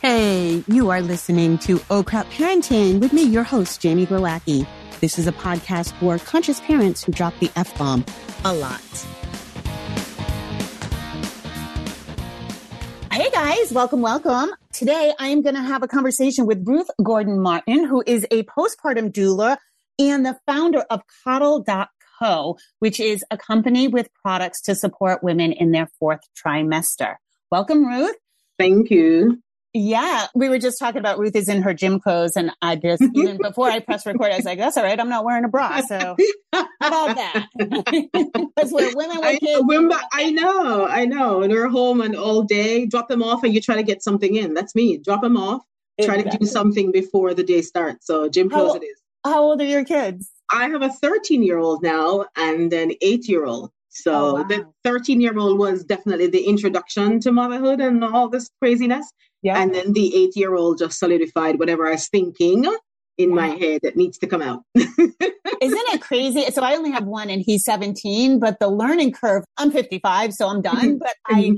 Hey, you are listening to Oh Crap Parenting with me, your host, Jamie Glowacki. This is a podcast for conscious parents who drop the F bomb a lot. Hey guys, welcome, welcome. Today I am going to have a conversation with Ruth Gordon Martin, who is a postpartum doula and the founder of Coddle.co, which is a company with products to support women in their fourth trimester. Welcome, Ruth. Thank you. Yeah, we were just talking about Ruth is in her gym clothes, and I just even before I press record, I was like, "That's all right, I'm not wearing a bra." So how about that? Because we're women with I, kids. women, I know, I know. And we're home and all day, drop them off, and you try to get something in. That's me. Drop them off, try to do something before the day starts. So gym How- clothes it is. How old are your kids? I have a 13 year old now and an eight year old. So Oh, wow. the 13 year old was definitely the introduction to motherhood and all this craziness. Yeah, And then the eight year old just solidified whatever I was thinking in my head that needs to come out. isn't it crazy? So I only have one, and he's 17. But the learning curve. I'm 55, so I'm done. But I,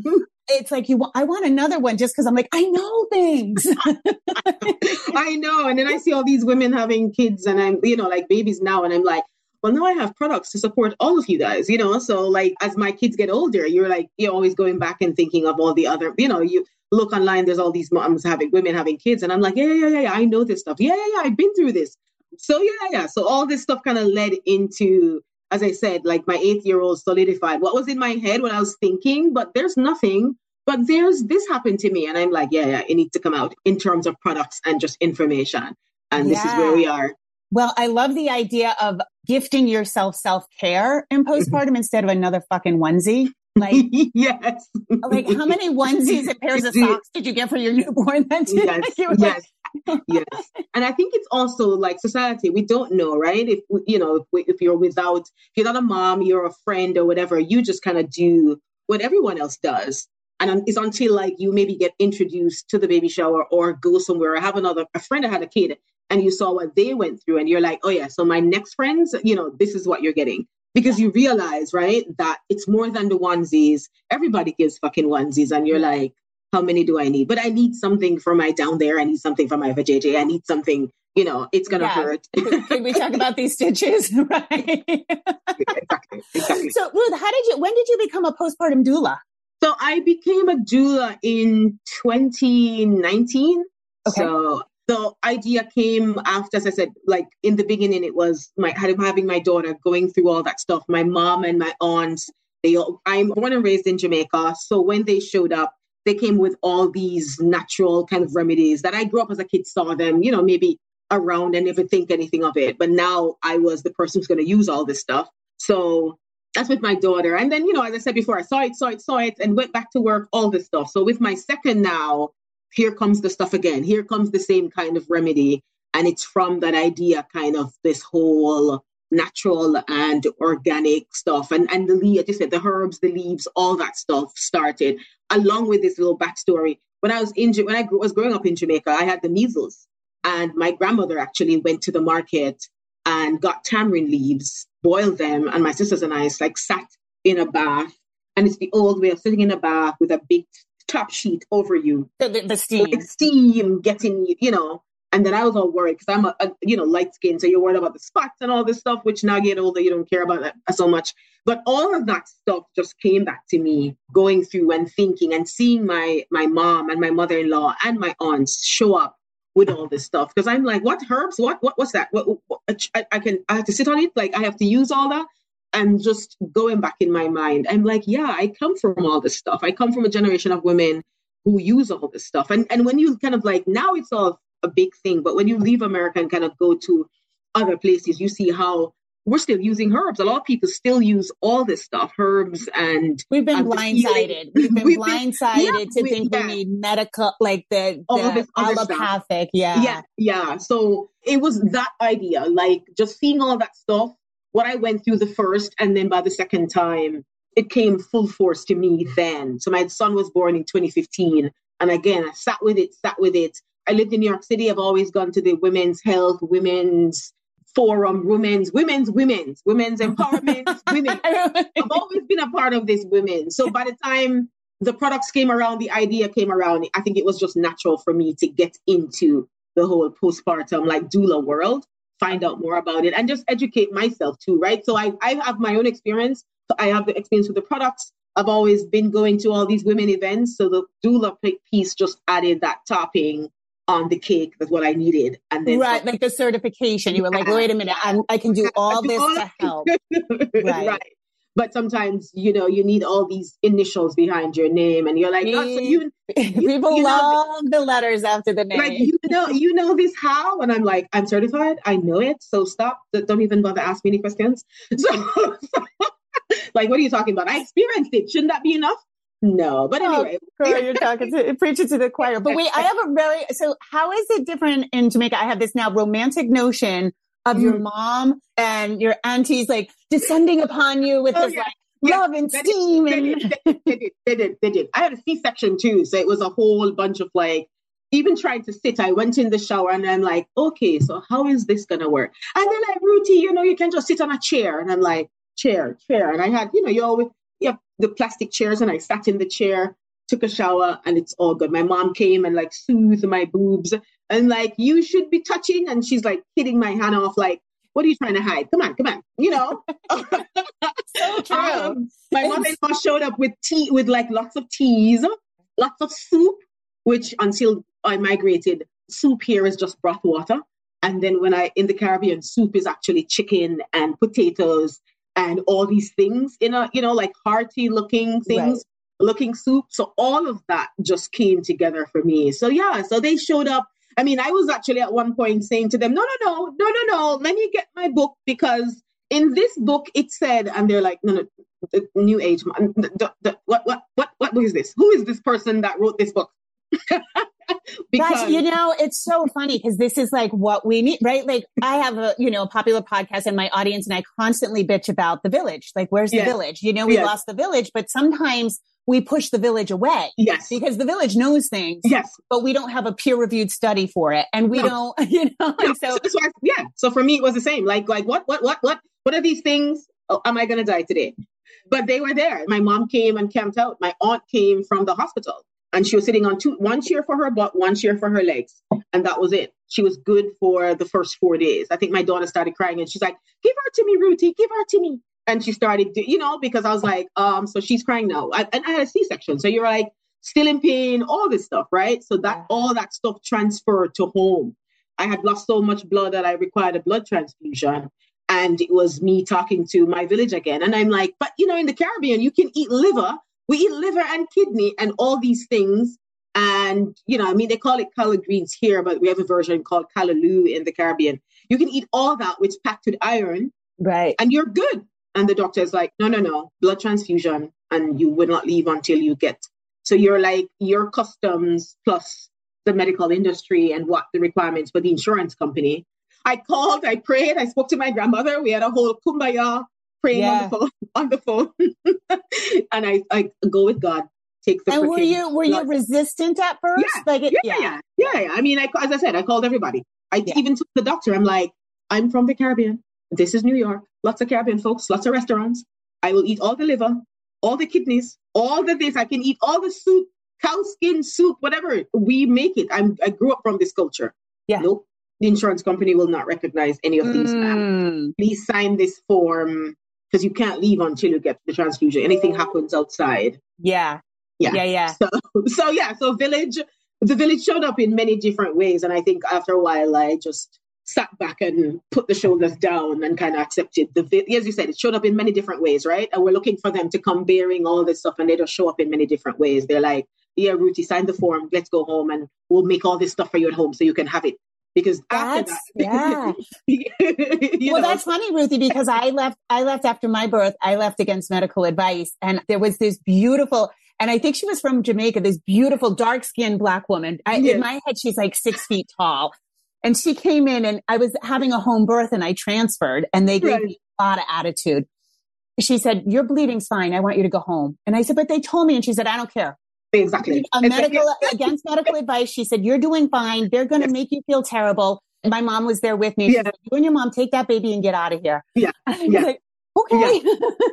it's like you. I want another one just because I'm like I know things. I know. And then I see all these women having kids and I'm, you know, like babies now. And I'm like, well, now I have products to support all of you guys, you know? So, like, as my kids get older, you're like, you're always going back and thinking of all the other, you know, you look online, there's all these moms having, women having kids. And I'm like, yeah, yeah, yeah, yeah, I know this stuff. Yeah, yeah, yeah, I've been through this. So, yeah, yeah. So, all this stuff kind of led into, as I said, like my eight year old solidified what was in my head, when I was thinking, but there's nothing but there's this happened to me and i'm like yeah yeah it needs to come out in terms of products and just information and this is where we are Well, I love the idea of gifting yourself self care in postpartum instead of another fucking onesie. Like, yes like how many onesies and pairs of socks did you get for your newborn? That yes like, yes yes and i think it's also like society we don't know right if you know if, if you're without if you're not a mom you're a friend or whatever you just kind of do what everyone else does and um, it's until like you maybe get introduced to the baby shower or go somewhere or have another a friend that had a kid and you saw what they went through and you're like oh yeah so my next friends you know this is what you're getting because you realize right that it's more than the onesies everybody gives fucking onesies and you're like how many do I need? But I need something for my down there. I need something for my vajayjay. I need something, you know, it's going to Yeah. hurt. Can we talk about these stitches? right. exactly. Exactly. So, Ruth, how did you, when did you become a postpartum doula? So I became a doula in 2019. Okay. So the idea came after, as I said, like in the beginning, it was my having my daughter going through all that stuff. My mom and my aunts, they all, I'm born and raised in Jamaica. So when they showed up, they came with all these natural kind of remedies that I grew up as a kid, saw them, you know, maybe around and never think anything of it. But now I was the person who's going to use all this stuff. So that's with my daughter. And then, you know, as I said before, I saw it, saw it, saw it, and went back to work, all this stuff. So with my second now, here comes the stuff again. Here comes the same kind of remedy. And it's from that idea, kind of this whole natural and organic stuff. And and the leaf, I just said the herbs, the leaves, all that stuff started, along with this little backstory. When I was in when I was growing up in Jamaica, I had the measles. And my grandmother actually went to the market and got tamarind leaves, boiled them, and my sisters and I like sat in a bath. And it's the old way of sitting in a bath with a big top sheet over you, The, the, the steam. like steam getting you, you know. And then I was all worried because I'm a, a, you know light skin, so you're worried about the spots and all this stuff. Which now get older, you don't care about that uh, so much. But all of that stuff just came back to me going through and thinking and seeing my my mom and my mother-in-law and my aunts show up with all this stuff because I'm like, what herbs? What what what's that? What, what, I, I can I have to sit on it. Like I have to use all that. And just going back in my mind, I'm like, yeah, I come from all this stuff. I come from a generation of women who use all this stuff. And and when you kind of like now it's all a big thing, but when you leave America and kind of go to other places, you see how we're still using herbs. A lot of people still use all this stuff, herbs and we've been um, blindsided. We've been we've blindsided been, yeah, to we, think yeah. we need medical like the, the allopathic. Yeah. Yeah. Yeah. So it was that idea, like just seeing all that stuff, what I went through the first and then by the second time, it came full force to me then. So my son was born in 2015. And again, I sat with it, sat with it. I lived in New York City. I've always gone to the women's health, women's forum, women's, women's, women's, women's empowerment, women. I've always been a part of this women. So by the time the products came around, the idea came around, I think it was just natural for me to get into the whole postpartum like doula world, find out more about it and just educate myself too, right? So I, I have my own experience. So I have the experience with the products. I've always been going to all these women events. So the doula piece just added that topping on the cake. That's what I needed. And then right, like the certification. You were like, wait a minute, I'm, i can do all this to help. right. right. But sometimes, you know, you need all these initials behind your name, and you're like, oh, so you, you, people you love the letters after the name. Like, you know, you know this how? And I'm like, I'm certified. I know it. So stop. Don't even bother ask me any questions. So, so like, what are you talking about? I experienced it. Shouldn't that be enough? No, but oh, anyway, oh, girl, you're talking to preaching to the choir. But wait, I have a very so how is it different in Jamaica? I have this now romantic notion of mm. your mom and your aunties like descending upon you with oh, this yeah. like yeah, love and steam. They, and... Did, they, did, they did, they did. I had a C-section too, so it was a whole bunch of like even trying to sit, I went in the shower and I'm like, okay, so how is this gonna work? And then like, Ruthie, you know, you can just sit on a chair. And I'm like, chair, chair. And I had, you know, you always yeah, the plastic chairs and I sat in the chair, took a shower, and it's all good. My mom came and like soothed my boobs and like, you should be touching. And she's like hitting my hand off, like, what are you trying to hide? Come on, come on. You know. so true. Um, my mother-in-law showed up with tea, with like lots of teas, lots of soup, which until I migrated, soup here is just broth water. And then when I in the Caribbean, soup is actually chicken and potatoes and all these things in a you know like hearty looking things right. looking soup. So all of that just came together for me. So yeah so they showed up. I mean i was actually at one point saying to them no no no no no no let me get my book because in this book it said and they're like no no the new age the, the, what what what what is this? Who is this person that wrote this book because you know, it's so funny because this is like what we need, right? Like I have a, you know, a popular podcast in my audience and I constantly bitch about the village. Like, where's the village? You know, we yes. lost the village, but sometimes we push the village away. Yes. Because the village knows things. Yes. But we don't have a peer reviewed study for it. And we no. don't, you know, no. so, so I, yeah. So for me, it was the same. Like, like what, what, what, what, what are these things? Oh, am I going to die today? But they were there. My mom came and camped out. My aunt came from the hospital and she was sitting on two one chair for her butt one chair for her legs. And that was it. She was good for the first four days. I think my daughter started crying and she's like give her to me ruthie. Give her to me. And she started you know because i was like um so she's crying now. I, and i had a c-section. So you're like still in pain all this stuff right? So that all that stuff transferred to home. I had lost so much blood that i required a blood transfusion. And it was me talking to my village again. And i'm like but you know in the caribbean you can eat liver we eat liver and kidney and all these things. And, you know, I mean, they call it collard greens here, but we have a version called callaloo in the Caribbean. You can eat all that, which packed with iron. Right. And you're good. And the doctor is like, no, no, no, blood transfusion. And you will not leave until you get. So you're like, your customs plus the medical industry and what the requirements for the insurance company. I called, I prayed, I spoke to my grandmother. We had a whole kumbaya praying yeah. on the phone on the phone and I, I go with God. Take the and were you were blood. you resistant at first? Yeah. Like it, yeah, yeah, yeah, yeah, I mean, I, as I said, I called everybody. I even took the doctor. I'm like, I'm from the Caribbean. This is New York. Lots of Caribbean folks. Lots of restaurants. I will eat all the liver, all the kidneys, all the this. I can eat all the soup, cow skin soup, whatever. We make it. I'm, I grew up from this culture. Yeah. Nope. The insurance company will not recognize any of these. Mm. Please sign this form because you can't leave until you get the transfusion. Anything happens outside. Yeah. Yeah. Yeah. Yeah. So, so yeah, so village, the village showed up in many different ways. And I think after a while, I just sat back and put the shoulders down and kind of accepted the, as you said, it showed up in many different ways, right? And we're looking for them to come bearing all this stuff and they just show up in many different ways. They're like, yeah, Ruthie, sign the form. Let's go home and we'll make all this stuff for you at home so you can have it. Because That's, that, yeah. well, know, that's funny, Ruthie, because I left, I left after my birth. I left against medical advice and there was this beautiful, and I think she was from Jamaica, this beautiful dark skinned black woman. I, Yes. In my head, she's like six feet tall. And she came in and I was having a home birth and I transferred and they gave Right. me a lot of attitude. She said, your bleeding's fine. I want you to go home. And I said, but they told me. And she said, I don't care. Exactly. A medical against medical advice. She said, "You're doing fine. They're going to Yes. make you feel terrible." My mom was there with me. She Yeah. said, you and your mom take that baby and get out of here. Yeah. Yeah. like, okay.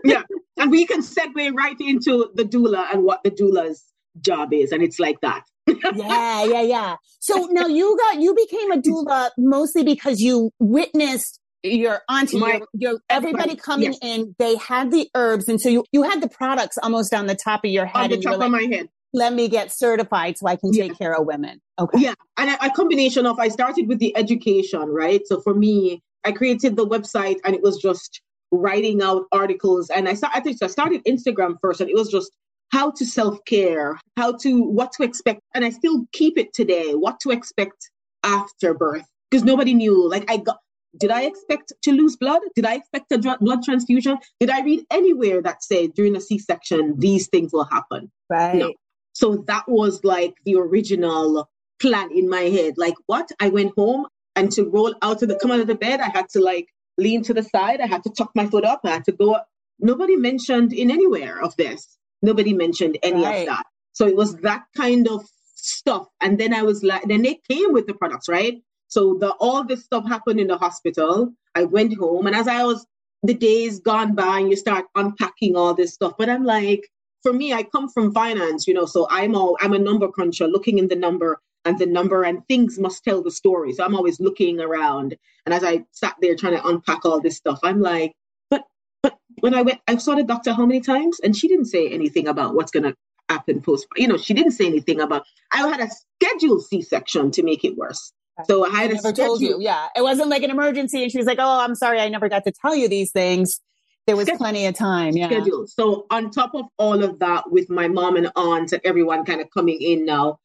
yeah. And we can segue right into the doula and what the doula's job is. And it's like that. yeah, yeah, yeah. So now you got you became a doula mostly because you witnessed your auntie, My- your, your everybody coming yes. in. They had the herbs, and so you you had the products almost on the top of your head, On the top were of my head. "Let me get certified so I can take Yeah. care of women." Okay. Yeah. And a, a combination of, I started with the education, right? So for me, I created the website and it was just writing out articles. And I, start, I think I started Instagram first and it was just how to self care, how to, what to expect. And I still keep it today, what to expect after birth. Because nobody knew. Like I got, did I expect to lose blood? Did I expect a dr- blood transfusion? Did I read anywhere that said during a C section, these things will happen? Right. No. So that was like the original plan in my head. Like what? I went home and to roll out of the come out of the bed, I had to like lean to the side. I had to tuck my foot up. I had to go. Nobody mentioned in anywhere of this. Nobody mentioned any Right. of that. So it was that kind of stuff. And then I was like, then they came with the products, right? So the all this stuff happened in the hospital. I went home, and as I was the days gone by, and you start unpacking all this stuff. But I'm like, for me, I come from finance, you know, so I'm all I'm a number cruncher, looking in the number and the number and things must tell the story. So I'm always looking around. And as I sat there trying to unpack all this stuff, I'm like, but but when I went, I saw the doctor how many times, and she didn't say anything about what's gonna happen post. You know, she didn't say anything about. I had a scheduled C-section to make it worse. So I I had a never told you. Yeah. It wasn't like an emergency. And she was like, Oh, I'm sorry. I never got to tell you these things. There was Schedule- plenty of time. Yeah. schedule. So on top of all of that, with my mom and aunt and everyone kind of coming in now,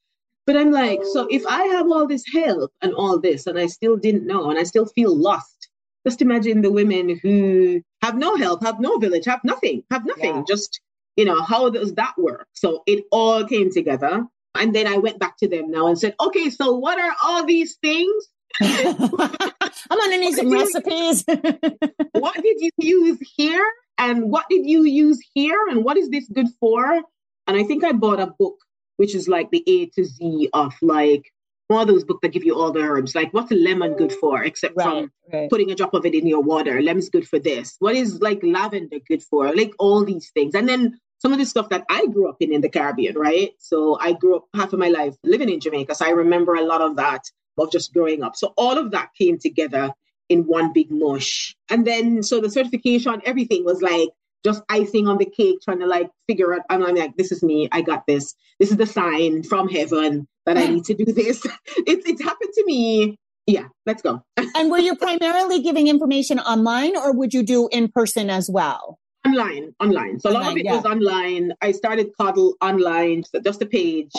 but I'm like, so if I have all this help and all this, and I still didn't know, and I still feel lost, just imagine the women who have no help, have no village, have nothing, have nothing. Yeah. Just you know, how does that work? So it all came together, and then I went back to them now and said, okay, so what are all these things? I'm gonna need some recipes. what did you use here? And what did you use here? And what is this good for? And i think i bought a book which is like the a to z of like one of those books that give you all the herbs. Like what's a lemon good for except right. from Right. putting a drop of it in your water? Lemon's good for this. What is like lavender good for? Like all these things. And then some of the stuff that i grew up in in the caribbean right? So i grew up half of my life living in jamaica. So i remember a lot of that of just growing up so all of that came together in one big mush. And then, so the certification, everything was like just icing on the cake, trying to like figure out. I'm like, this is me. I got this. This is the sign from heaven that I hmm. need to do this. It's it's happened to me. Yeah, let's go. and were you primarily giving information online or would you do in person as well? online, online. So a lot of it yeah. was online. I started Coddle online, so just a page,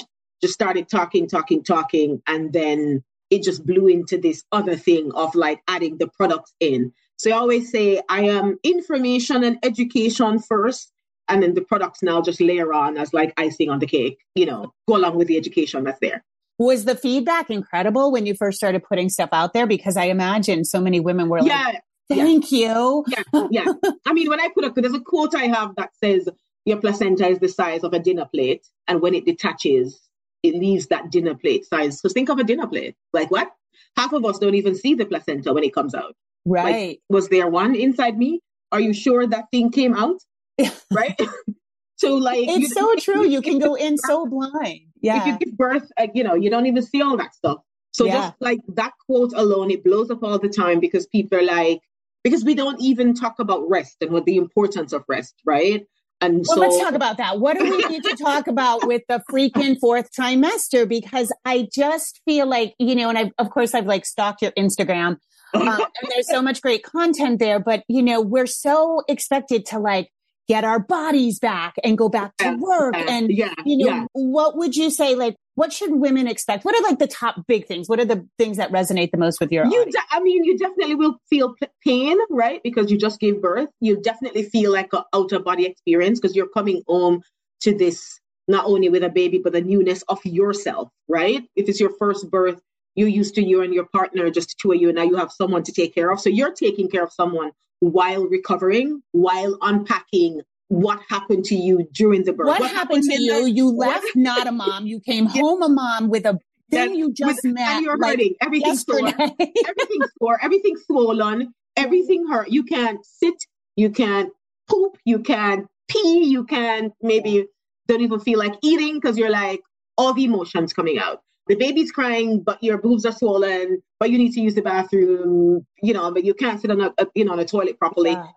just started talking, talking, talking, and then it just blew into this other thing of like adding the products in. So I always say I am information and education first, and then the products now just layer on as like icing on the cake, you know, go along with the education that's there. Was the feedback incredible when you first started putting stuff out there? Because I imagine so many women were like, Yeah, thank you. yeah, yeah. I mean, when I put up, there's a quote I have that says your placenta is the size of a dinner plate, and when it detaches, it leaves that dinner plate size. So think of a dinner plate. Like what? Half of us don't even see the placenta when it comes out. Right. Like, Was there one inside me? Are you sure that thing came out? Right. so like it's so true. You can go in so blind. Yeah. If you give birth, uh, you know, you don't even see all that stuff. So yeah. just like that quote alone, it blows up all the time because people are like, because we don't even talk about rest and what the importance of rest, right? And well, so, let's talk about that. What do we need to talk about with the freaking fourth trimester? Because I just feel like, you know, and I, of course, I've like stalked your Instagram um, and there's so much great content there, but you know, we're so expected to like get our bodies back and go back to work. And, yeah, you know, yeah. what would you say, like, what should women expect? What are like the top big things? What are the things that resonate the most with your you de- I mean, you definitely will feel p- pain, right? Because you just gave birth. You definitely feel like an out of body experience because you're coming home to this not only with a baby, but the newness of yourself, right? If it's your first birth, you're used to you and your partner, just the two of you, and now you have someone to take care of. So you're taking care of someone while recovering, while unpacking what happened to you during the birth. What, what happened, happened, to you? You left not a mom. You came yeah. home a mom with a thing you just with, met. And you're like hurting. Everything's sore. everything's sore. Everything's swollen. Everything hurt. You can't sit. You can't poop. You can't pee. You can't maybe don't even feel like eating because you're like all the emotions coming out the baby's crying, but your boobs are swollen, but you need to use the bathroom, you know, but you can't sit on a, a you know on a toilet properly. Yeah.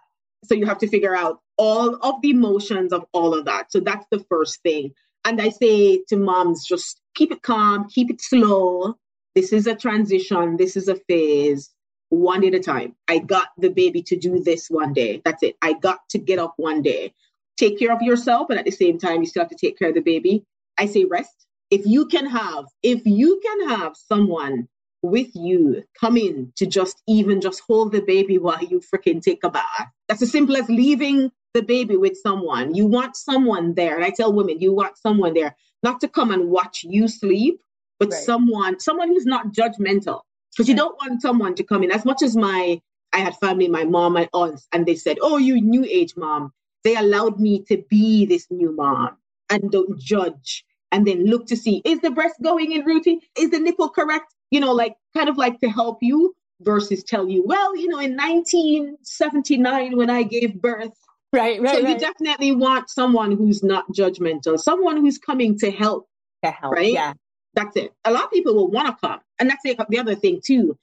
So you have to figure out all of the emotions of all of that. So that's the first thing. And I say to moms, just keep it calm, keep it slow. This is a transition. This is a phase. One at a time. I got the baby to do this one day. That's it. I got to get up one day. Take care of yourself, but at the same time, you still have to take care of the baby. I say rest if you can have if you can have someone with you come in to just even just hold the baby while you freaking take a bath. That's as simple as leaving the baby with someone. You want someone there and i tell women you want someone there not to come and watch you sleep but right. someone someone who's not judgmental. Because you don't want someone to come in. As much as my i had family my mom my aunts and they said oh you new age mom. They allowed me to be this new mom and don't judge and then look to see is the breast going in routine? Is the nipple correct? You know, like kind of like to help you versus tell you, well, you know, in 1979 when I gave birth. Right, right. So right. you definitely want someone who's not judgmental, someone who's coming to help. To help, right? Yeah. That's it. A lot of people will want to come. And that's the, the other thing too.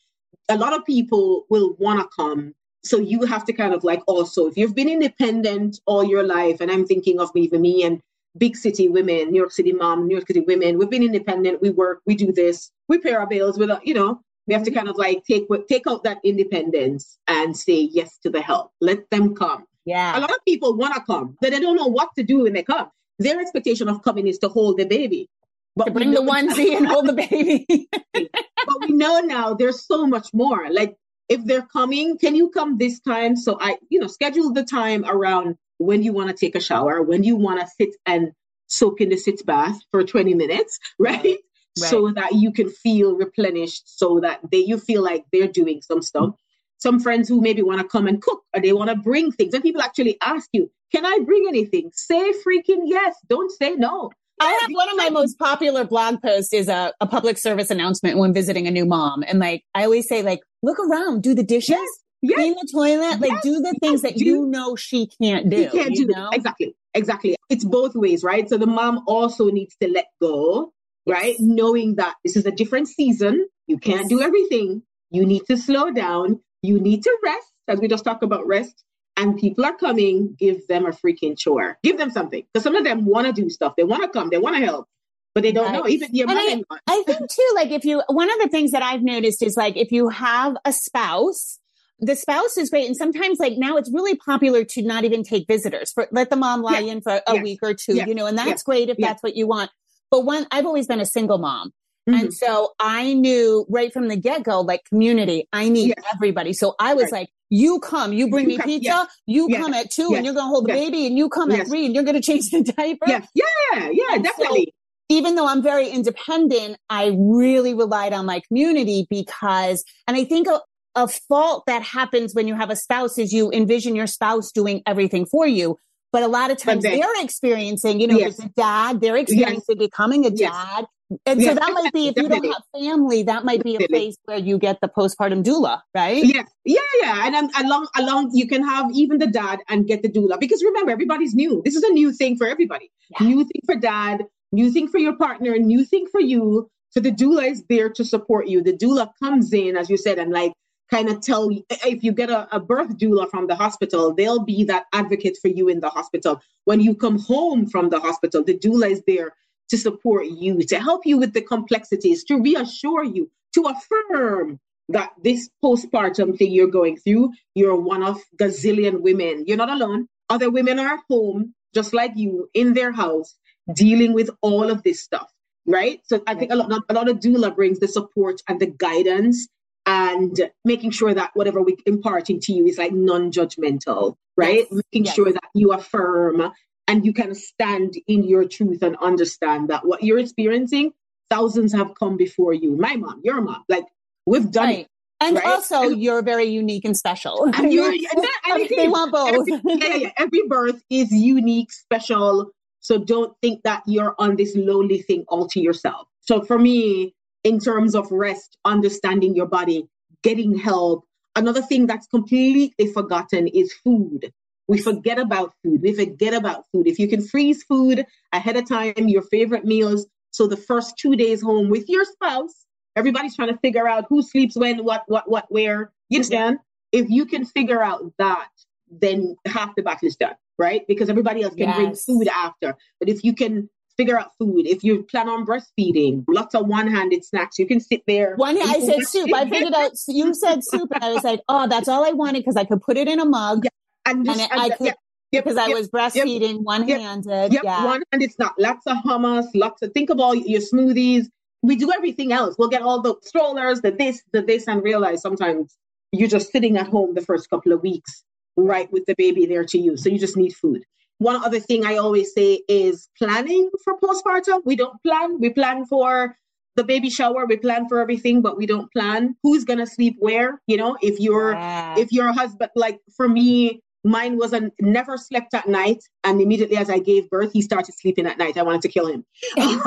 A lot of people will want to come so you have to kind of like also if you've been independent all your life and i'm thinking of me for me and big city women, New York City mom, New York City women. We've been independent. We work. We do this. We pay our bills without, you know. We have to mm-hmm. kind of like take take out that independence and say yes to the help. Let them come. Yeah. A lot of people want to come, but they don't know what to do when they come. Their expectation of coming is to hold the baby. But to bring the onesie and hold the baby. but we know now there's so much more. Like if they're coming, can you come this time? So I, you know, schedule the time around when you want to take a shower, when you want to sit and soak in the sitz bath for 20 minutes, right? right? So that you can feel replenished, so that they you feel like they're doing some stuff. Some friends who maybe want to come and cook or they want to bring things, and people actually ask you, "Can I bring anything?" Say freaking yes. Don't say no. I have one of my most popular blog posts is a, a public service announcement when visiting a new mom. And like, I always say, like, look around, do the dishes, yes yes. clean the toilet, like do the things that do, you know she can't do. She can't do know? exactly, exactly. It's both ways, right? So the mom also needs to let go, yes. right? Knowing that this is a different season, you can't yes. do everything. You need to slow down. You need to rest, as we just talked about rest. And people are coming, give them a freaking chore. Give them something. Because some of them want to do stuff. They want to come, they want to help but they don't right. know. Even your I, I think too, like if you, one of the things that I've noticed is like if you have a spouse the spouse is great. And sometimes like now it's really popular to not even take visitors for let the mom lie in for a week or two, you know, and that's great if that's what you want. But when I've always been a single mom. Mm-hmm. And so I knew right from the get go, like community, I need everybody. So I was right. like, you come, you bring you me come, pizza, you come at two and you're going to hold the baby and you come at three and you're going to change the diaper. Yeah. Yeah. Yeah. And definitely. So, even though I'm very independent, I really relied on my community because, and I think a fault that happens when you have a spouse is you envision your spouse doing everything for you. But a lot of times they, are experiencing, you know, yes. as a dad, they're experiencing yes. becoming a dad. Yes. And so that might be, if you don't have family, that might be a place where you get the postpartum doula, right? Yeah, yeah, yeah. And um, along, along, you can have even the dad and get the doula because remember, everybody's new. This is a new thing for everybody. Yeah. New thing for dad, new thing for your partner, new thing for you. So the doula is there to support you. The doula comes in, as you said, and like kind of tell you if you get a, a, birth doula from the hospital, they'll be that advocate for you in the hospital. When you come home from the hospital, the doula is there to support you, to help you with the complexities, to reassure you, to affirm that this postpartum thing you're going through, you're one of gazillion women. You're not alone. Other women are at home, just like you, in their house, dealing with all of this stuff, right? So I think a lot, a lot of doula brings the support and the guidance and making sure that whatever we imparting to you is like non-judgmental, right? Yes. Making yes. sure that you affirm and you can stand in your truth and understand that what you're experiencing, thousands have come before you. My mom, your mom, like we've done right. it. And right? also, and, you're very unique and special. And you're, and they want both. Every, yeah, yeah, every birth is unique, special. So don't think that you're on this lonely thing all to yourself. So for me, in terms of rest, understanding your body, getting help. Another thing that's completely forgotten is food. We forget about food. We forget about food. If you can freeze food ahead of time, your favorite meals. So the first two days home with your spouse, everybody's trying to figure out who sleeps when, what, what, what, where. You understand? If you can figure out that, then half the battle is done, right? Because everybody else can yes. bring food after. But if you can figure out food. If you plan on breastfeeding, lots of one-handed snacks. You can sit there. One hand, I said soup. I figured out you said soup, and I was like, oh, that's all I wanted because I could put it in a mug. Yeah. And, just, and, and I could. Yeah. Yep, because yep, I was breastfeeding yep, one-handed. Yep, yeah. one-handed snack. Lots of hummus, lots of think of all your smoothies. We do everything else. We'll get all the strollers, the this, the this, and realize sometimes you're just sitting at home the first couple of weeks, right, with the baby there to you. So you just need food. One other thing I always say is planning for postpartum. We don't plan. We plan for the baby shower. We plan for everything, but we don't plan who's gonna sleep where. You know, if you're yeah. if your husband, like for me, mine was a never slept at night, and immediately as I gave birth, he started sleeping at night. I wanted to kill him. and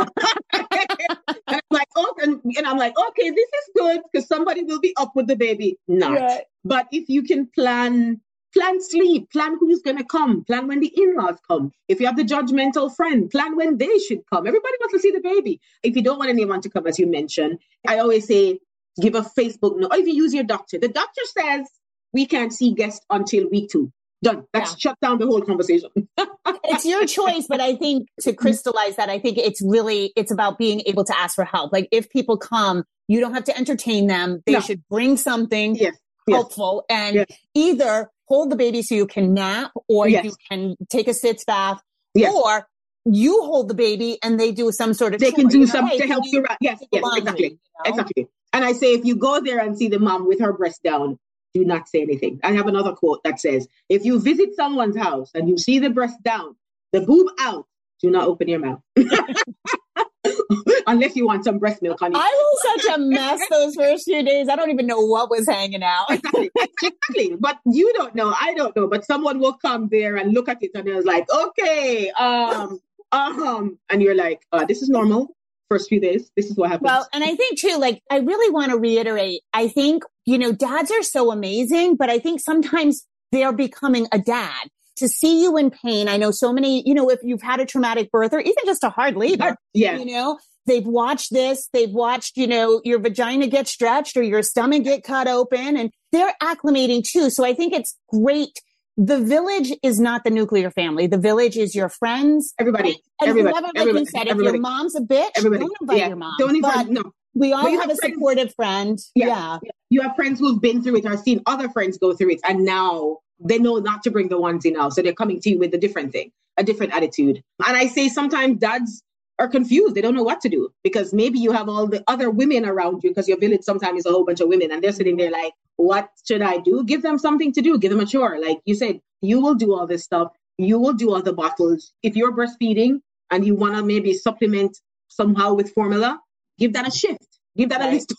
I'm like, oh, and, and, I'm like, okay, this is good because somebody will be up with the baby. Not, but if you can plan Plan sleep, plan who's going to come, plan when the in laws come. If you have the judgmental friend, plan when they should come. Everybody wants to see the baby. If you don't want anyone to come, as you mentioned, I always say give a Facebook note. Or if you use your doctor, the doctor says we can't see guests until week two. Done. That's yeah. shut down the whole conversation. it's your choice, but I think to crystallize that, I think it's really it's about being able to ask for help. Like if people come, you don't have to entertain them. They no. should bring something yes. helpful yes. and yes. either hold the baby so you can nap or yes. you can take a sitz bath yes. or you hold the baby and they do some sort of they can do you know, some hey, to help you, you yes yes exactly you know? exactly and i say if you go there and see the mom with her breast down do not say anything i have another quote that says if you visit someone's house and you see the breast down the boob out do not open your mouth unless you want some breast milk, honey. I was such a mess those first few days. I don't even know what was hanging out. exactly. exactly. But you don't know. I don't know. But someone will come there and look at it and it's like, okay, um, um, and you're like, uh, this is normal. First few days, this is what happens. Well, and I think too, like, I really want to reiterate. I think you know, dads are so amazing, but I think sometimes they're becoming a dad to see you in pain. I know so many, you know, if you've had a traumatic birth or even just a hard labor, yeah. you know, they've watched this, they've watched, you know, your vagina get stretched or your stomach get cut open and they're acclimating too. So I think it's great. The village is not the nuclear family. The village is your friends. Everybody. And everybody, whoever, like everybody, you said, everybody. if your mom's a bitch, everybody. don't invite yeah. your mom. Don't invite, no. We all have, have, a friends. supportive friend. Yeah. yeah. You have friends who've been through it or seen other friends go through it. And now they know not to bring the ones in now. So they're coming to you with a different thing, a different attitude. And I say sometimes dads are confused. They don't know what to do because maybe you have all the other women around you because your village sometimes is a whole bunch of women and they're sitting there like, what should I do? Give them something to do. Give them a chore. Like you said, you will do all this stuff. You will do all the bottles. If you're breastfeeding and you want to maybe supplement somehow with formula, give that a shift. Give that right. a list.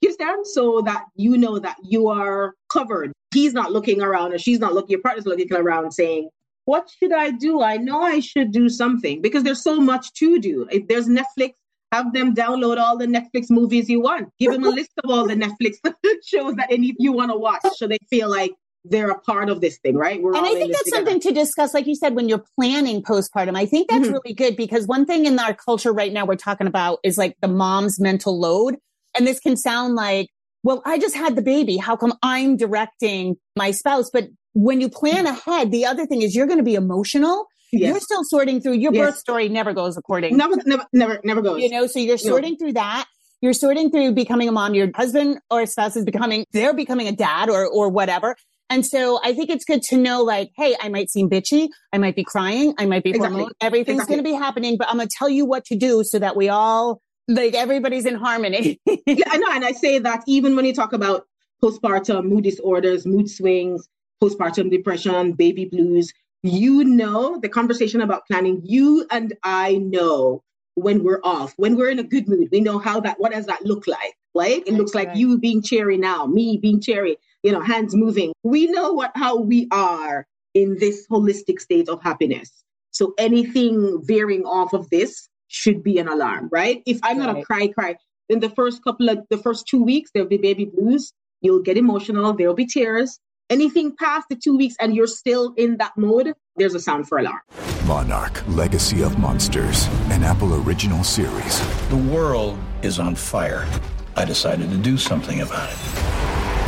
you understand? So that you know that you are covered. He's not looking around or she's not looking, your partner's looking around saying, what should I do? I know I should do something because there's so much to do. If there's Netflix, have them download all the Netflix movies you want. Give them a list of all the Netflix shows that any you want to watch so they feel like they're a part of this thing, right? We're and I think that's together. something to discuss. Like you said, when you're planning postpartum, I think that's mm-hmm. really good because one thing in our culture right now we're talking about is like the mom's mental load. And this can sound like, well, I just had the baby. How come I'm directing my spouse? But when you plan mm-hmm. ahead, the other thing is you're going to be emotional. Yes. You're still sorting through your yes. birth story never goes according. Never, never, never, never goes. You know, so you're sorting no. through that. You're sorting through becoming a mom. Your husband or spouse is becoming, they're becoming a dad or, or whatever. And so I think it's good to know like, hey, I might seem bitchy. I might be crying. I might be exactly. Everything's exactly. going to be happening, but I'm going to tell you what to do so that we all, like everybody's in harmony. yeah, I know. And I say that even when you talk about postpartum mood disorders, mood swings, postpartum depression, baby blues, you know the conversation about planning, you and I know when we're off, when we're in a good mood, we know how that, what does that look like? Like it looks like you being cheery now, me being cheery, you know, hands moving. We know what, how we are in this holistic state of happiness. So anything veering off of this should be an alarm, right? If I'm right. not a cry, cry, in the first couple of the first two weeks, there'll be baby blues. You'll get emotional. There'll be tears. Anything past the two weeks and you're still in that mode, there's a sound for alarm. Monarch Legacy of Monsters, an Apple original series. The world is on fire. I decided to do something about it.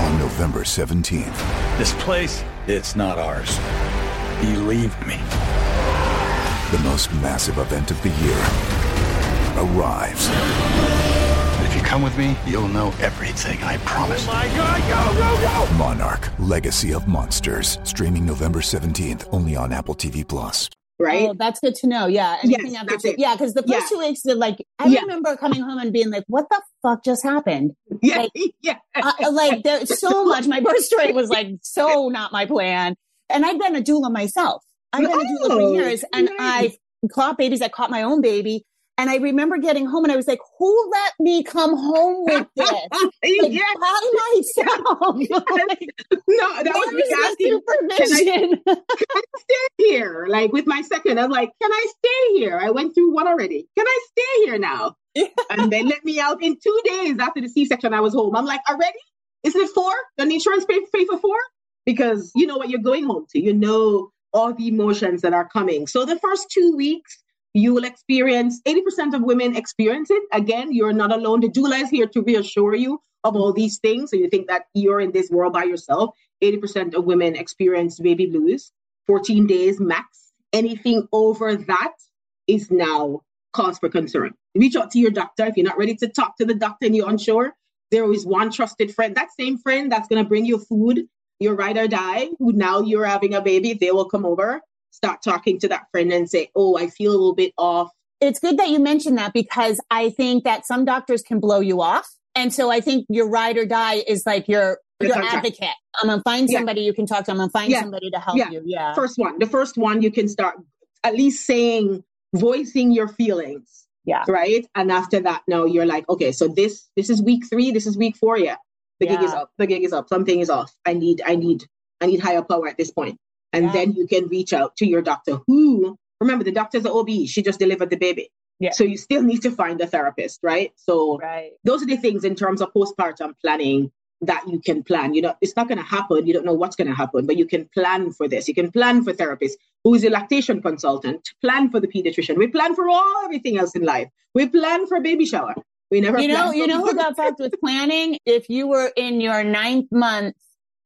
On November 17th. This place, it's not ours. Believe me. The most massive event of the year arrives. If you come with me, you'll know everything, I promise. Oh my god, go, go, go! Monarch Legacy of Monsters, streaming November 17th, only on Apple TV Plus right? Oh, that's good to know. Yeah. Anything yes, that's it. Yeah, because the first yeah. two weeks, like, I yeah. remember coming home and being like, "What the fuck just happened?" Yeah, like, yeah. uh, like there's so much. My birth story was like so not my plan, and I've been a doula myself. I've been oh, a doula for oh, years, and nice. I've caught babies. I caught my own baby, and I remember getting home and I was like, who let me come home with this? Like, yes. by myself. like, no, that was me supervision. Can I, can I stay here? Like with my second, I'm like, can I stay here? I went through one already. Can I stay here now? Yeah. And they let me out in two days after the C-section. I was home. I'm like, already? Isn't it four? The insurance pay, pay for four? Because you know what you're going home to. You know all the emotions that are coming. So the first two weeks, you will experience 80% of women experience it. Again, you're not alone. The doula is here to reassure you of all these things. So you think that you're in this world by yourself. 80% of women experience baby blues, 14 days max. Anything over that is now cause for concern. Reach out to your doctor. If you're not ready to talk to the doctor and you're unsure, there is one trusted friend. That same friend that's going to bring you food, your ride or die, who now you're having a baby, they will come over start talking to that friend and say, Oh, I feel a little bit off. It's good that you mentioned that because I think that some doctors can blow you off. And so I think your ride or die is like your your advocate. I'm gonna find somebody yeah. you can talk to. I'm gonna find yeah. somebody to help yeah. you. Yeah. First one. The first one you can start at least saying, voicing your feelings. Yeah. Right. And after that, now you're like, okay, so this this is week three, this is week four. Yeah. The gig is up. The gig is up. Something is off. I need, I need, I need higher power at this point. And yeah. then you can reach out to your doctor who, remember, the doctor's an OB. She just delivered the baby. Yeah. So you still need to find a therapist, right? So right. those are the things in terms of postpartum planning that you can plan. You know, it's not going to happen. You don't know what's going to happen, but you can plan for this. You can plan for therapist who is a lactation consultant, plan for the pediatrician. We plan for all everything else in life. We plan for baby shower. We never. You know, you know who got fucked with planning? If you were in your ninth month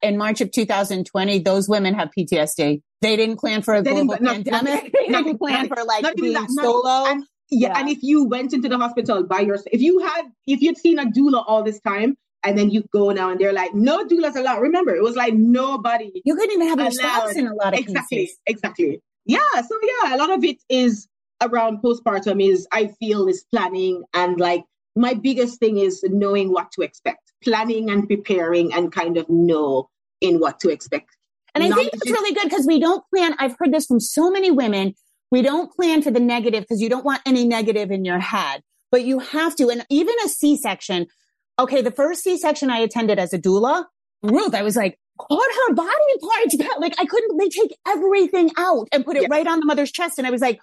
in March of 2020, those women have PTSD. They didn't plan for a they global pandemic. they didn't plan for like being that, solo. And, yeah, yeah, and if you went into the hospital by yourself, if you had, if you'd seen a doula all this time, and then you go now and they're like, no doulas allowed. Remember, it was like nobody. You couldn't even have your spouse in a lot of exactly, cases. Exactly. Yeah. So yeah, a lot of it is around postpartum. Is I feel is planning and like my biggest thing is knowing what to expect, planning and preparing, and kind of know in what to expect. And I think it's really good because we don't plan. I've heard this from so many women. We don't plan for the negative because you don't want any negative in your head, but you have to. And even a C section. Okay. The first C section I attended as a doula, Ruth, I was like, put her body parts back. Like I couldn't, they take everything out and put it right on the mother's chest. And I was like,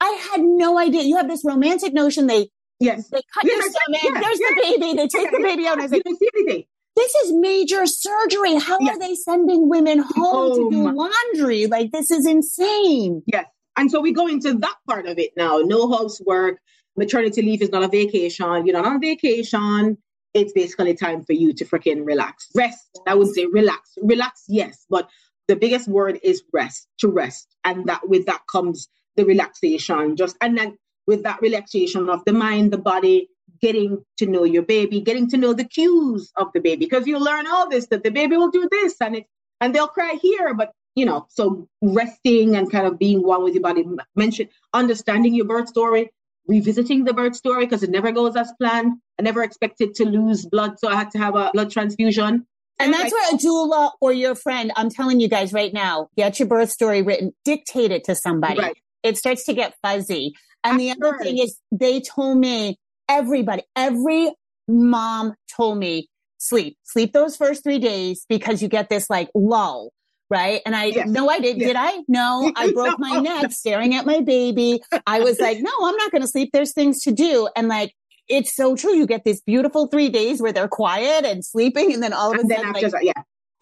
I had no idea. You have this romantic notion. They, yes, they cut yes, your stomach. Yes, There's the baby. They take the baby out. And I was like, you didn't see anything. this is major surgery. How yes. are they sending women home to do laundry? Like, this is insane. Yes. And so we go into that part of it now. No housework. Maternity leave is not a vacation. You're not on vacation. It's basically time for you to freaking relax. Rest. I would say relax. Relax, yes. But the biggest word is rest, to rest. And that with that comes the relaxation. Just and then with that relaxation of the mind, the body, getting to know your baby, getting to know the cues of the baby, because you learn all this that the baby will do this and it and they'll cry here, but you know, so resting and kind of being one with your body. Mention understanding your birth story, revisiting the birth story because it never goes as planned. I never expected to lose blood, so I had to have a blood transfusion. And that's where a doula or your friend, I'm telling you guys right now, get your birth story written, dictate it to somebody. Right. It starts to get fuzzy. And the other thing is, they told me, everybody, every mom told me, sleep, sleep those first three days because you get this like lull. Right. And I, yes. no, I didn't. Yes. Did I? No, I broke no. my neck staring at my baby. I was like, no, I'm not going to sleep. There's things to do. And like, it's so true. You get this beautiful three days where they're quiet and sleeping. And then all of a sudden, like, yeah,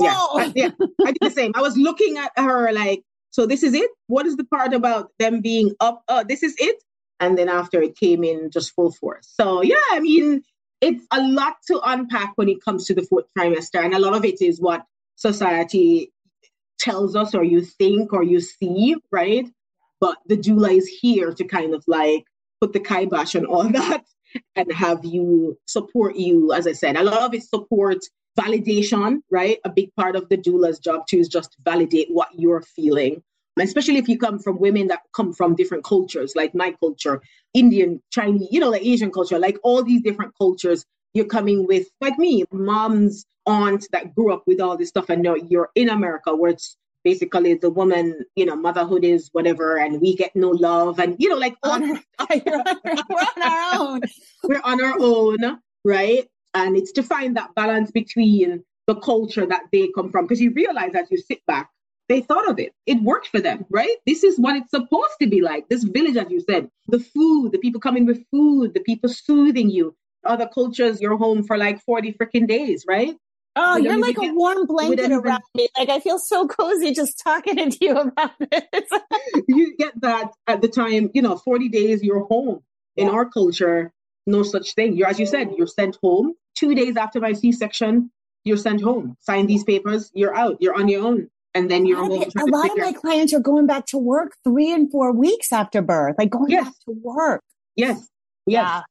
yeah, I, yeah. I did the same. I was looking at her like, so this is it. What is the part about them being up? Oh, this is it. And then after it came in just full force. So yeah, I mean, it's a lot to unpack when it comes to the fourth trimester. And a lot of it is what society tells us or you think or you see, right? But the doula is here to kind of like put the kibosh on all that and have you support you. As I said, a lot of it support validation, right? A big part of the doula's job too is just validate what you're feeling. Especially if you come from women that come from different cultures, like my culture, Indian, Chinese, you know, like Asian culture, like all these different cultures, you're coming with, like me, mom's aunt that grew up with all this stuff, and now you're in America where it's basically the woman, you know, motherhood is whatever, and we get no love, and you know, like on our, we're on our own. we're on our own, right? And it's to find that balance between the culture that they come from, because you realize as you sit back, they thought of it. It worked for them, right? This is what it's supposed to be like. This village, as you said, the food, the people coming with food, the people soothing you. Other cultures, you're home for like 40 freaking days, right? Oh, you're like a warm blanket around me. Like I feel so cozy just talking to you about this. you get that at the time, you know, 40 days you're home. In our culture, no such thing. You're as you said, you're sent home. Two days after my C-section, you're sent home. Sign these papers, you're out. You're on your own. And then you're home. A lot of my clients are going back to work three and four weeks after birth, like going yes. back to work. Yes. Yes. Yeah.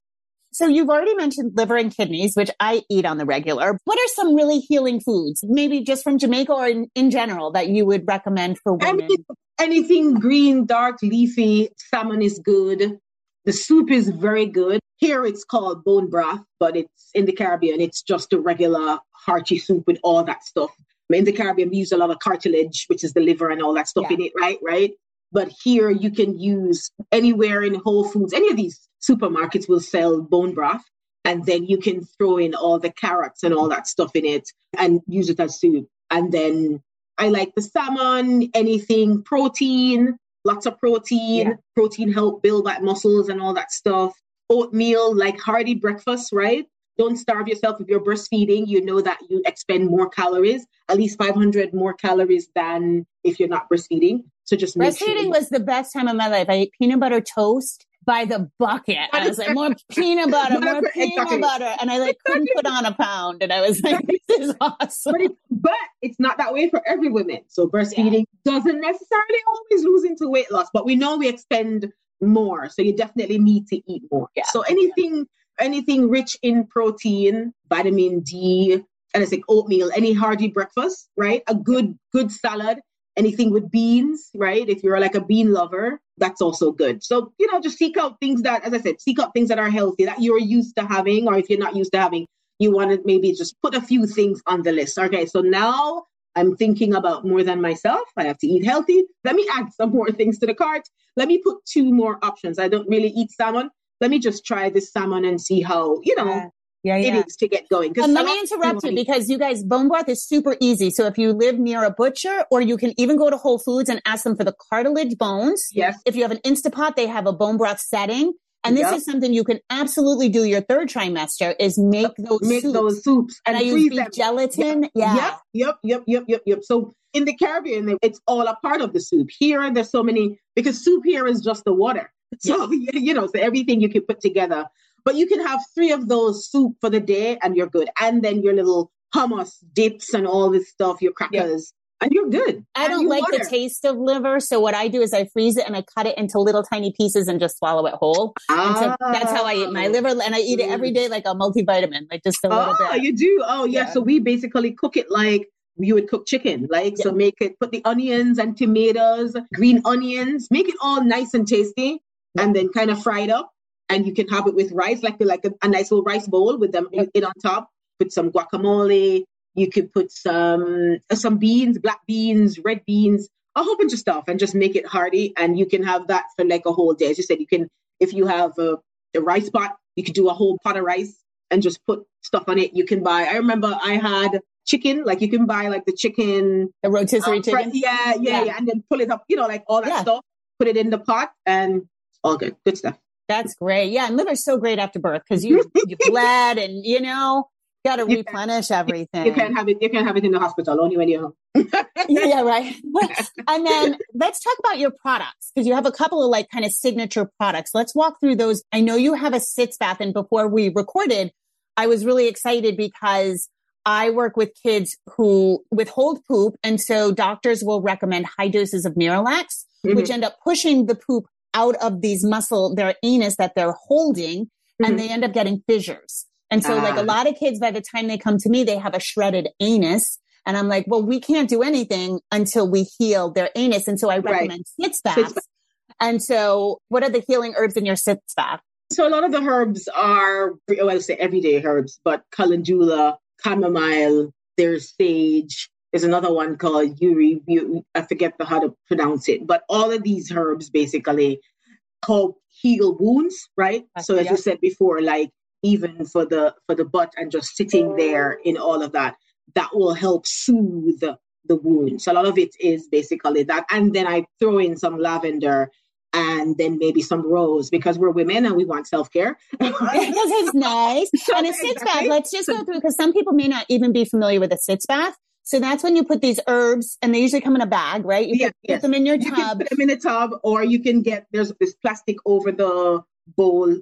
So you've already mentioned liver and kidneys, which I eat on the regular. What are some really healing foods, maybe just from Jamaica or in, in general, that you would recommend for women? Anything, anything green, dark, leafy. Salmon is good. The soup is very good. Here it's called bone broth, but it's in the Caribbean. It's just a regular hearty soup with all that stuff. In the Caribbean, we use a lot of cartilage, which is the liver and all that stuff yeah. in it, right? Right. But here you can use anywhere in Whole Foods, any of these supermarkets will sell bone broth. And then you can throw in all the carrots and all that stuff in it and use it as soup. And then I like the salmon, anything protein, lots of protein. Yeah. Protein help build that muscles and all that stuff. Oatmeal, like hearty breakfast, right? Don't starve yourself if you're breastfeeding. You know that you expend more calories, at least 500 more calories than if you're not breastfeeding. So just breastfeeding sure. was the best time of my life. I ate peanut butter toast by the bucket. I was like, more peanut butter, more peanut exactly. butter. And I like couldn't put on a pound. And I was like, this is awesome. But, it, but it's not that way for every woman. So breastfeeding yeah. doesn't necessarily always lose into weight loss, but we know we expend more. So you definitely need to eat more. Yeah. So anything, anything rich in protein, vitamin D, and it's like oatmeal, any hearty breakfast, right? A good, good salad anything with beans, right? If you're like a bean lover, that's also good. So, you know, just seek out things that, as I said, seek out things that are healthy that you're used to having, or if you're not used to having, you want to maybe just put a few things on the list. Okay, so now I'm thinking about more than myself. I have to eat healthy. Let me add some more things to the cart. Let me put two more options. I don't really eat salmon. Let me just try this salmon and see how, you know, yeah, yeah. it is to get going. And let me interrupt you because you guys, bone broth is super easy. So if you live near a butcher or you can even go to Whole Foods and ask them for the cartilage bones. Yes. If you have an Instapot, they have a bone broth setting And this Yep. is something you can absolutely do your third trimester is make those Make soups. those soups and and, I use beef gelatin. Yeah. Yep, yep, yep, yep, yep, yep. So in the Caribbean, it's all a part of the soup. Here, there's so many because soup here is just the water. So you know, so everything you can put together. But you can have three of those soup for the day, and you're good. And then your little hummus dips and all this stuff, your crackers, and you're good. I don't like the taste of liver. So what I do is I freeze it and I cut it into little tiny pieces and just swallow it whole. And so that's how I eat my Ah. liver. And I eat it every day like a multivitamin, like just a little Oh, bit. you do? Oh, yeah. Yeah. So we basically cook it like you would cook chicken. Like, so make it, put the onions and tomatoes, green onions, make it all nice and tasty, and then kind of fry it up. And you can have it with rice, like like a, a nice little rice bowl with them Yep. it on top. Put some guacamole. You could put some uh, some beans, black beans, red beans, a whole bunch of stuff, and just make it hearty. And you can have that for like a whole day. As you said, you can if you have a, a rice pot, you could do a whole pot of rice and just put stuff on it. You can buy. I remember I had chicken, like you can buy like the chicken, The rotisserie um, chicken. yeah, yeah, Yeah. yeah, and then pull it up, you know, like all that Yeah. stuff. Put it in the pot and all good, good stuff. That's great. Yeah. And liver's so great after birth because you, you bled and, you know, got to You can- replenish everything. You can't have it. You can't have it in the hospital only when you're home. yeah, right. and then let's talk about your products because you have a couple of like kind of signature products. Let's walk through those. I know you have a sitz bath, and before we recorded, I was really excited because I work with kids who withhold poop, and so doctors will recommend high doses of Miralax, which mm-hmm. end up pushing the poop out of these muscle, their anus that they're holding, and Mhm. they end up getting fissures. And so, like Ah. a lot of kids, by the time they come to me, they have a shredded anus. And I'm like, well, we can't do anything until we heal their anus. And so I recommend sitz Sitz baths. bath. And so what are the healing herbs in your sitz bath? So a lot of the herbs are, well, I say everyday herbs, but calendula, chamomile, there's sage. There's another one called Uri. Uri- I forget the, how to pronounce it, but all of these herbs basically help heal wounds, right? Uh, So as yeah. you said before, like even for the for the butt and just sitting there in all of that, that will help soothe the wound. So a lot of it is basically that, and then I throw in some lavender and then maybe some rose because we're women and we want self care. Because it's nice. And a sitz bath, let's just go through because some people may not even be familiar with a sitz bath. So that's when you put these herbs and they usually come in a bag, right? You Yeah, put, yes. put them in your You can tub. put them in a tub, or you can get there's this plastic over the bowl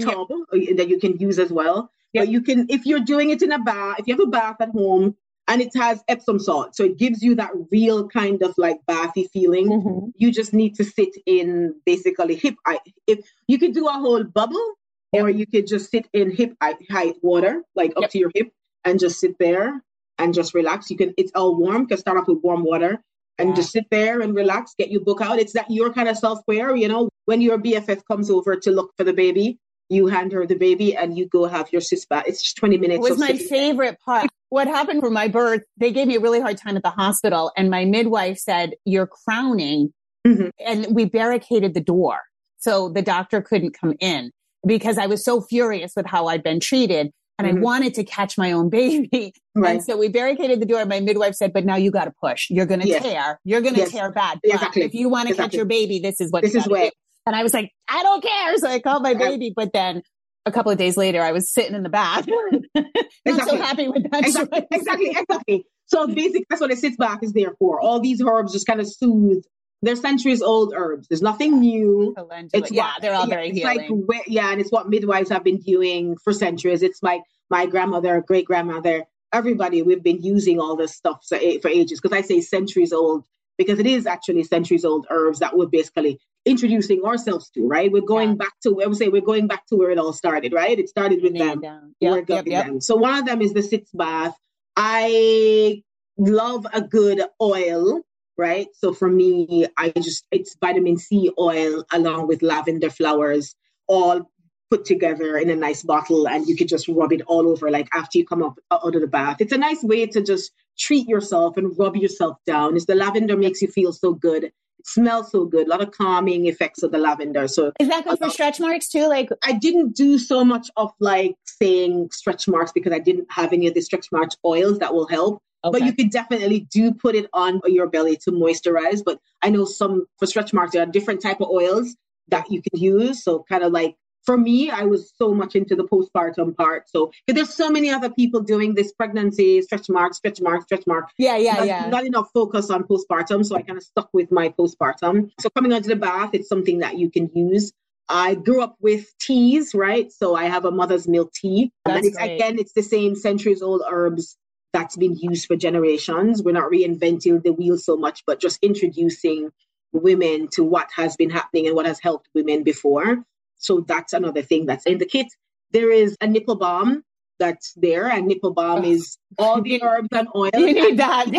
tub uh, that you can use as well. Yep. But you can, if you're doing it in a bath, if you have a bath at home and it has Epsom salt, so it gives you that real kind of like bathy feeling. Mhm. You just need to sit in basically hip height. If you could do a whole bubble, or you could just sit in hip height water, like up to your hip, and just sit there and just relax. You can. It's all warm. Can start off with warm water and Yeah. just sit there and relax. Get your book out. It's that your kind of self care. You know, when your BFF comes over to look for the baby, you hand her the baby and you go have your sitz bath. It's just twenty minutes. It was my sitting favorite part. What happened for my birth, they gave me a really hard time at the hospital and my midwife said, you're crowning. Mhm. And we barricaded the door. So the doctor couldn't come in because I was so furious with how I'd been treated and I Mhm. wanted to catch my own baby. Right. And so we barricaded the door. My midwife said, but now you got to push. You're going to Yes. tear. You're going to Yes. tear bad. But Exactly. If you want to catch your baby, this is what This is where- do. And I was like, I don't care. So I called my baby, but then a couple of days later, I was sitting in the bath. Not Exactly. so happy with that. exactly, exactly, exactly. So basically, that's what a sitz bath is there for. All these herbs just kind of soothe. They're centuries old herbs. There's nothing new. Calendula. yeah, what- they're all yeah, very it's healing. Like, yeah, and it's what midwives have been doing for centuries. It's like my grandmother, great grandmother, everybody. We've been using all this stuff for, for ages. Because I say centuries old because it is actually centuries old herbs that we're basically introducing ourselves to. Right? We're going Yeah. back to. I would say we're going back to where it all started. Right? It started with them. Yep, yep, yep. them. So one of them is the sitz bath. I love a good oil, right? So for me, I just it's vitamin C oil along with lavender flowers, all put together in a nice bottle, and you could just rub it all over, like after you come up uh, out of the bath. It's a nice way to just treat yourself and rub yourself down. Is the lavender makes you feel so good. It smells so good. A lot of calming effects of the lavender. So Is that good for stretch marks too? Like, I didn't do so much of like saying stretch marks because I didn't have any of the stretch marks oils that will help. But you could definitely do put it on your belly to moisturize. But I know some for stretch marks there are different type of oils that you can use. So kind of like for me, I was so much into the postpartum part. So there's so many other people doing this pregnancy, stretch mark, stretch mark, stretch mark. Yeah, yeah, not, yeah. Not enough focus on postpartum. So I kind of stuck with my postpartum. So coming onto the bath, it's something that you can use. I grew up with teas, right? So I have a mother's milk tea. That's and it's great. again, it's the same centuries old herbs that's been used for generations. We're not reinventing the wheel so much, but just introducing women to what has been happening and what has helped women before. So that's another thing that's in the kit. There is a nipple balm that's there, and nipple balm is all the herbs and oils. You need that you-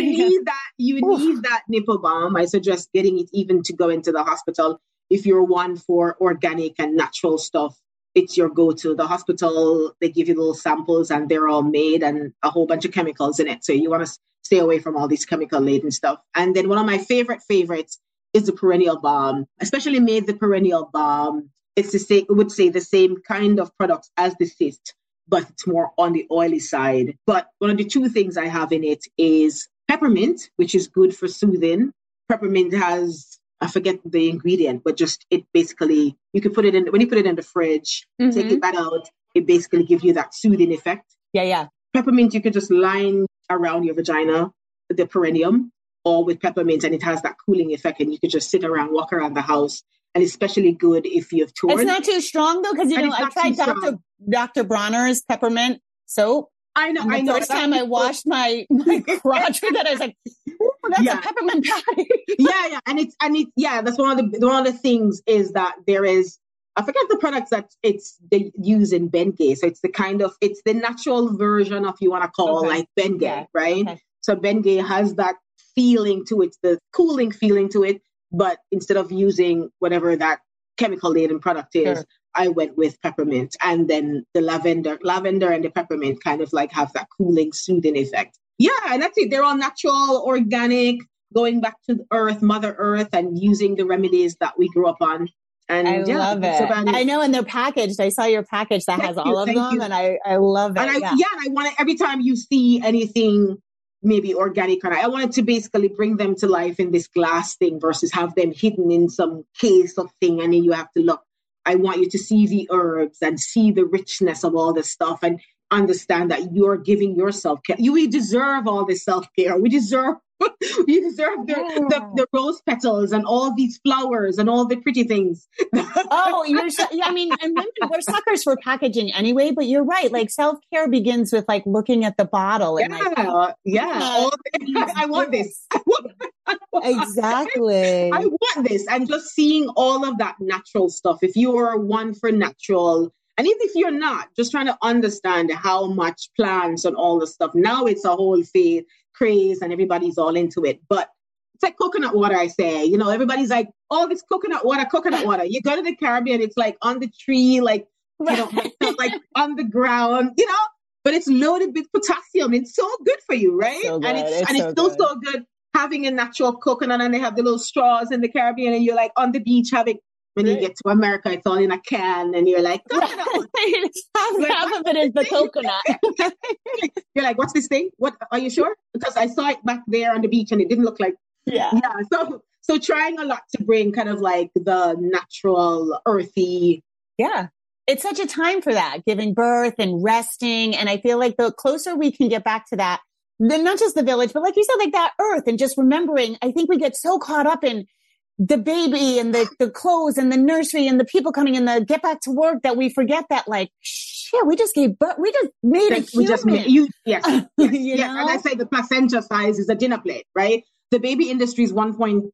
You need that. You Oof. need that nipple balm. I suggest getting it even to go into the hospital if you're one for organic and natural stuff. It's your go-to. The hospital they give you little samples and they're all made and a whole bunch of chemicals in it. So you want to stay away from all these chemical laden stuff. And then one of my favorite favorites is the perineal balm, especially made the perineal balm. It's the same, would say the same kind of products as the sitz, but it's more on the oily side. But one of the two things I have in it is peppermint, which is good for soothing. Peppermint has I forget the ingredient, but just it basically you can put it in when you put it in the fridge, take Mhm. it back out, it basically gives you that soothing effect. Yeah, yeah. Peppermint you could just line around your vagina, the perineum, or with peppermint, and it has that cooling effect, and you could just sit around, walk around the house, and especially good if you've torn. It's not too strong though, because you And know I tried Dr. strong. Dr. Bronner's peppermint soap. I know. I know. first time I washed my my crotch with it, I was like, "Ooh, that's Yeah. a peppermint patty." yeah, yeah, and it's and it's yeah. That's one of the one of the things is that there is. I forget the products that it's they use in Bengay. So it's the kind of it's the natural version of you want to call Okay. like Bengay, Yeah, right? okay. So Bengay has that feeling to it, the cooling feeling to it. But instead of using whatever that chemical laden product is, Sure. I went with peppermint, and then the lavender, lavender and the peppermint kind of like have that cooling, soothing effect. Yeah, and that's it. They're all natural, organic, going back to the earth, Mother Earth, and using the remedies that we grew up on. And I yeah, love it. I know, and they're packaged. I saw your package that Thank has you, all of them, you. and I I love it. And I, yeah. yeah. and I want it every time you see anything maybe organic or not, I wanted to basically bring them to life in this glass thing versus have them hidden in some case of thing and then you have to look. I want you to see the herbs and see the richness of all this stuff and understand that you're giving yourself care. You we deserve all this self care. We deserve you deserve the, the, the rose petals and all these flowers and all the pretty things. Oh, you're. So, yeah, I mean, and women we're suckers for packaging anyway. But you're right. Like self care begins with like looking at the bottle and like yeah, yeah. I want this. I want- I want- exactly. I want this. And just seeing all of that natural stuff. If you're one for natural, and even if you're not, just trying to understand how much plants and all the stuff. Now it's a whole faith craze and everybody's all into it. But it's like coconut water, I say. You know, everybody's like, oh, this coconut water, coconut water. You go to the Caribbean, it's like on the tree, like, you know, like on the ground, you know, but it's loaded with potassium. It's so good for you, right? So and it's, It's and so it's still good. so good having a natural coconut and they have the little straws in the Caribbean and you're like on the beach having when you get to America it's all in a can and you're like coconut. half, half of it is the coconut. you're like what's this thing what are you sure because I saw it back there on the beach and it didn't look like yeah. yeah so so trying a lot to bring kind of like the natural earthy Yeah. It's such a time for that, giving birth and resting. And I feel like the closer we can get back to that, then not just the village, but like you said, like that earth and just remembering, I think we get so caught up in the baby and the, the clothes and the nursery and the people coming in the get back to work that we forget that like, shit, we just gave birth. We just made a that we just made you yes you yes, know? and I say the placenta size is a dinner plate, right? The baby industry is 1.5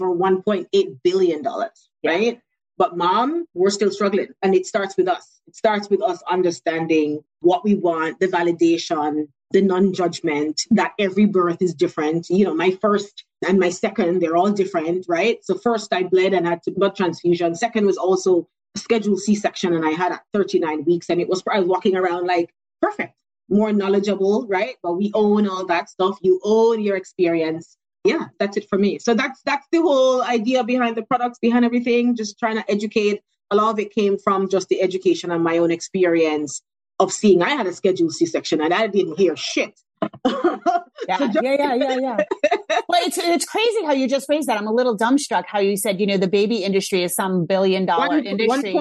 or 1.8 billion dollars, right? But mom, we're still struggling, and it starts with us. It starts with us understanding what we want, the validation, the non-judgment. That every birth is different. You know, my first and my second, they're all different, right? So first, I bled and had to blood transfusion. Second was also a scheduled C-section, and I had at 39 weeks, and it was I was walking around like perfect more knowledgeable, right? But we own all that stuff. You own your experience. Yeah, that's it for me. So that's that's the whole idea behind the products, behind everything. Just trying to educate. A lot of it came from just the education and my own experience of seeing. I had a scheduled C-section and I didn't hear shit. Yeah, yeah, yeah, yeah, yeah. well, it's it's crazy how you just phrased that. I'm a little dumbstruck how you said, you know, the baby industry is some billion dollar One, industry.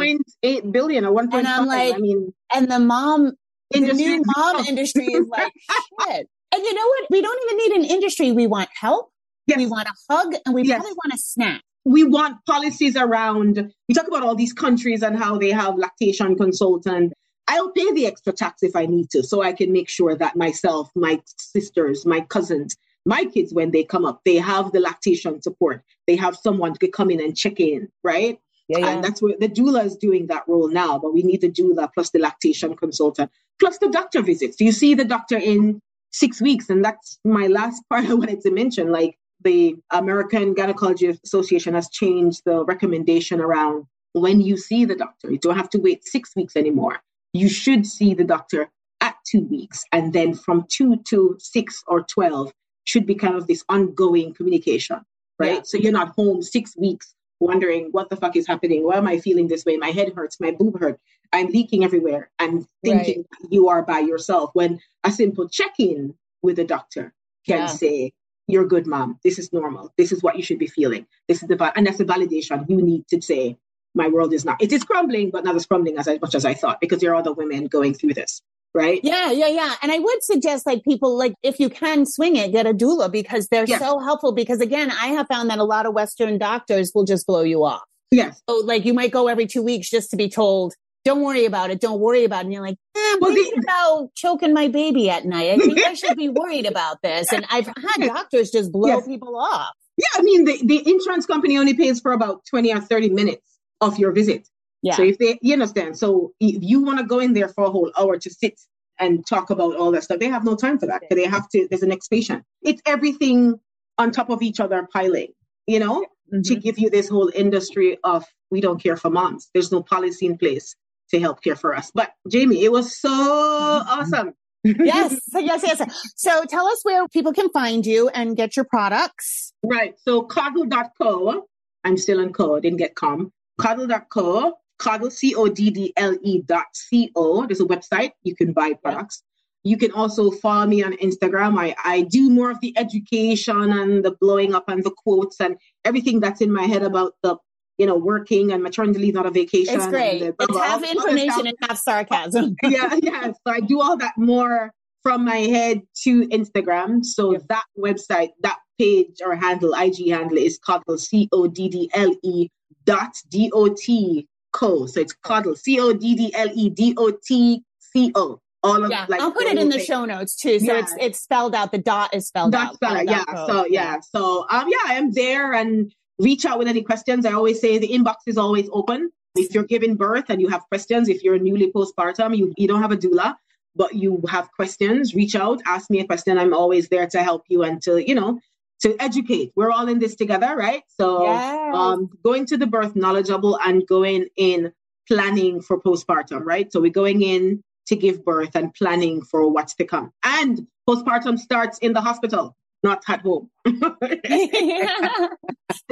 1.8 billion or 1.5. And I'm like, I mean, and the mom Industry the new mom industry is like shit. And you know what? We don't even need an industry. We want help. Yes. We want a hug, and we Yes. probably want a snack. we want policies around we talk about all these countries and how they have lactation consultant i'll pay the extra tax if i need to so i can make sure that myself my sisters my cousins my kids when they come up they have the lactation support they have someone to come in and check in right Yeah, and that's where the doula is doing that role now but we need the doula plus the lactation consultant plus the doctor visits you see the doctor in six weeks and that's my last part i wanted to mention like the American Gynecology Association has changed the recommendation around when you see the doctor. You don't have to wait six weeks anymore. You should see the doctor at two weeks. And then from two to six or 12 should be kind of this ongoing communication, right? Yeah. So you're not home six weeks wondering what the fuck is happening. Why am I feeling this way? My head hurts, my boob hurt. I'm leaking everywhere I'm thinking you are by yourself when a simple check-in with a doctor can Yeah. say, you're good, mom. This is normal. This is what you should be feeling. This is the and that's the validation you need to say. My world is not. It is crumbling, but not as crumbling as much as I thought because there are other women going through this, right? Yeah, yeah, yeah. And I would suggest like people like if you can swing it, get a doula because they're Yes. so helpful. Because again, I have found that a lot of Western doctors will just blow you off. Yes. So like you might go every two weeks just to be told, don't worry about it, don't worry about it. And you're like, eh, Well, the- about choking my baby at night. I think I should be worried about this. And I've had doctors just blow Yes. people off. Yeah. I mean, the, the insurance company only pays for about 20 or 30 minutes of your visit. Yeah. So if they, you understand. So if you want to go in there for a whole hour to sit and talk about all that stuff, they have no time for that. because They have to, there's an next patient. It's everything on top of each other piling, you know, to Mhm. give you this whole industry of we don't care for moms. There's no policy in place to help care for us. But Jamie, it was so awesome. yes, yes, yes. So tell us where people can find you and get your products. Right. So coddle.co. I'm still on co, didn't get com. Coddle.co, coddle, C-O-D-D-L-E E dot C-O. There's a website. You can buy products. You can also follow me on Instagram. I, I do more of the education and the blowing up and the quotes and everything that's in my head about the, you know, working and maternity leave, not a vacation. It's great. and It's half all information stuff. and half sarcasm. yeah, yeah. So I do all that more from my head to Instagram. So that website, that page or handle, IG handle is coddle, C O D D L E dot D O T co. So it's coddle, C O D D L E D O T C O. All of Yeah, like I'll put it in the thing. show notes too. So Yeah. it's it's spelled out. The dot is spelled That's out. fine. Yeah. Dot So yeah. So um yeah, I am there and reach out with any questions. I always say the inbox is always open. If you're giving birth and you have questions, if you're newly postpartum, you, you don't have a doula, but you have questions, reach out, ask me a question. I'm always there to help you and to, you know, to educate. We're all in this together, right? So Yes. um going to the birth knowledgeable and going in planning for postpartum, right? So we're going in to give birth and planning for what's to come. And postpartum starts in the hospital, not at home.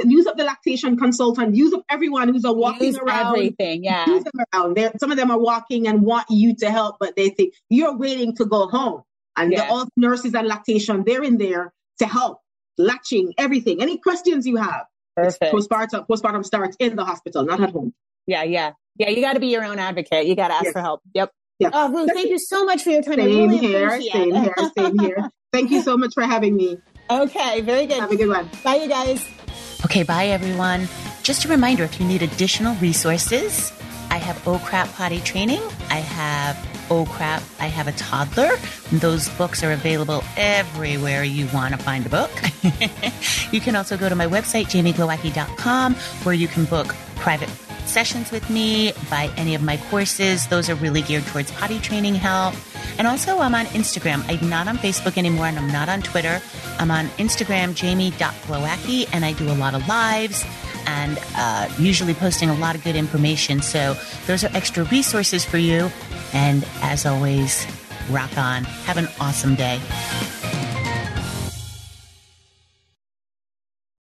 use up the lactation consultant, use up everyone who's a walking Use around. everything. Yeah. Use them around. They're, some of them are walking and want you to help, but they think you're waiting to go home. And the, all the nurses and lactation, they're in there to help, latching, everything. Any questions you have, Perfect. postpartum, postpartum starts in the hospital, not at home. Yeah, yeah. Yeah, you got to be your own advocate. You got to ask Yes. for help. Yep. Yeah. Oh, Ruth, thank you so much for your time. Same really here, same here, same here. Thank you so much for having me. Okay, very good. Have a good one. Bye, you guys. Okay, bye everyone. Just a reminder if you need additional resources, I have Oh Crap Potty Training. I have Oh Crap, I have a toddler. Those books are available everywhere you want to find a book. you can also go to my website, jamieglowacki.com, where you can book private sessions with me, buy any of my courses. Those are really geared towards potty training help. And also, I'm on Instagram. I'm not on Facebook anymore and I'm not on Twitter. I'm on Instagram, jamie.glowacki, and I do a lot of lives and uh, usually posting a lot of good information. So, those are extra resources for you. And as always, rock on. Have an awesome day.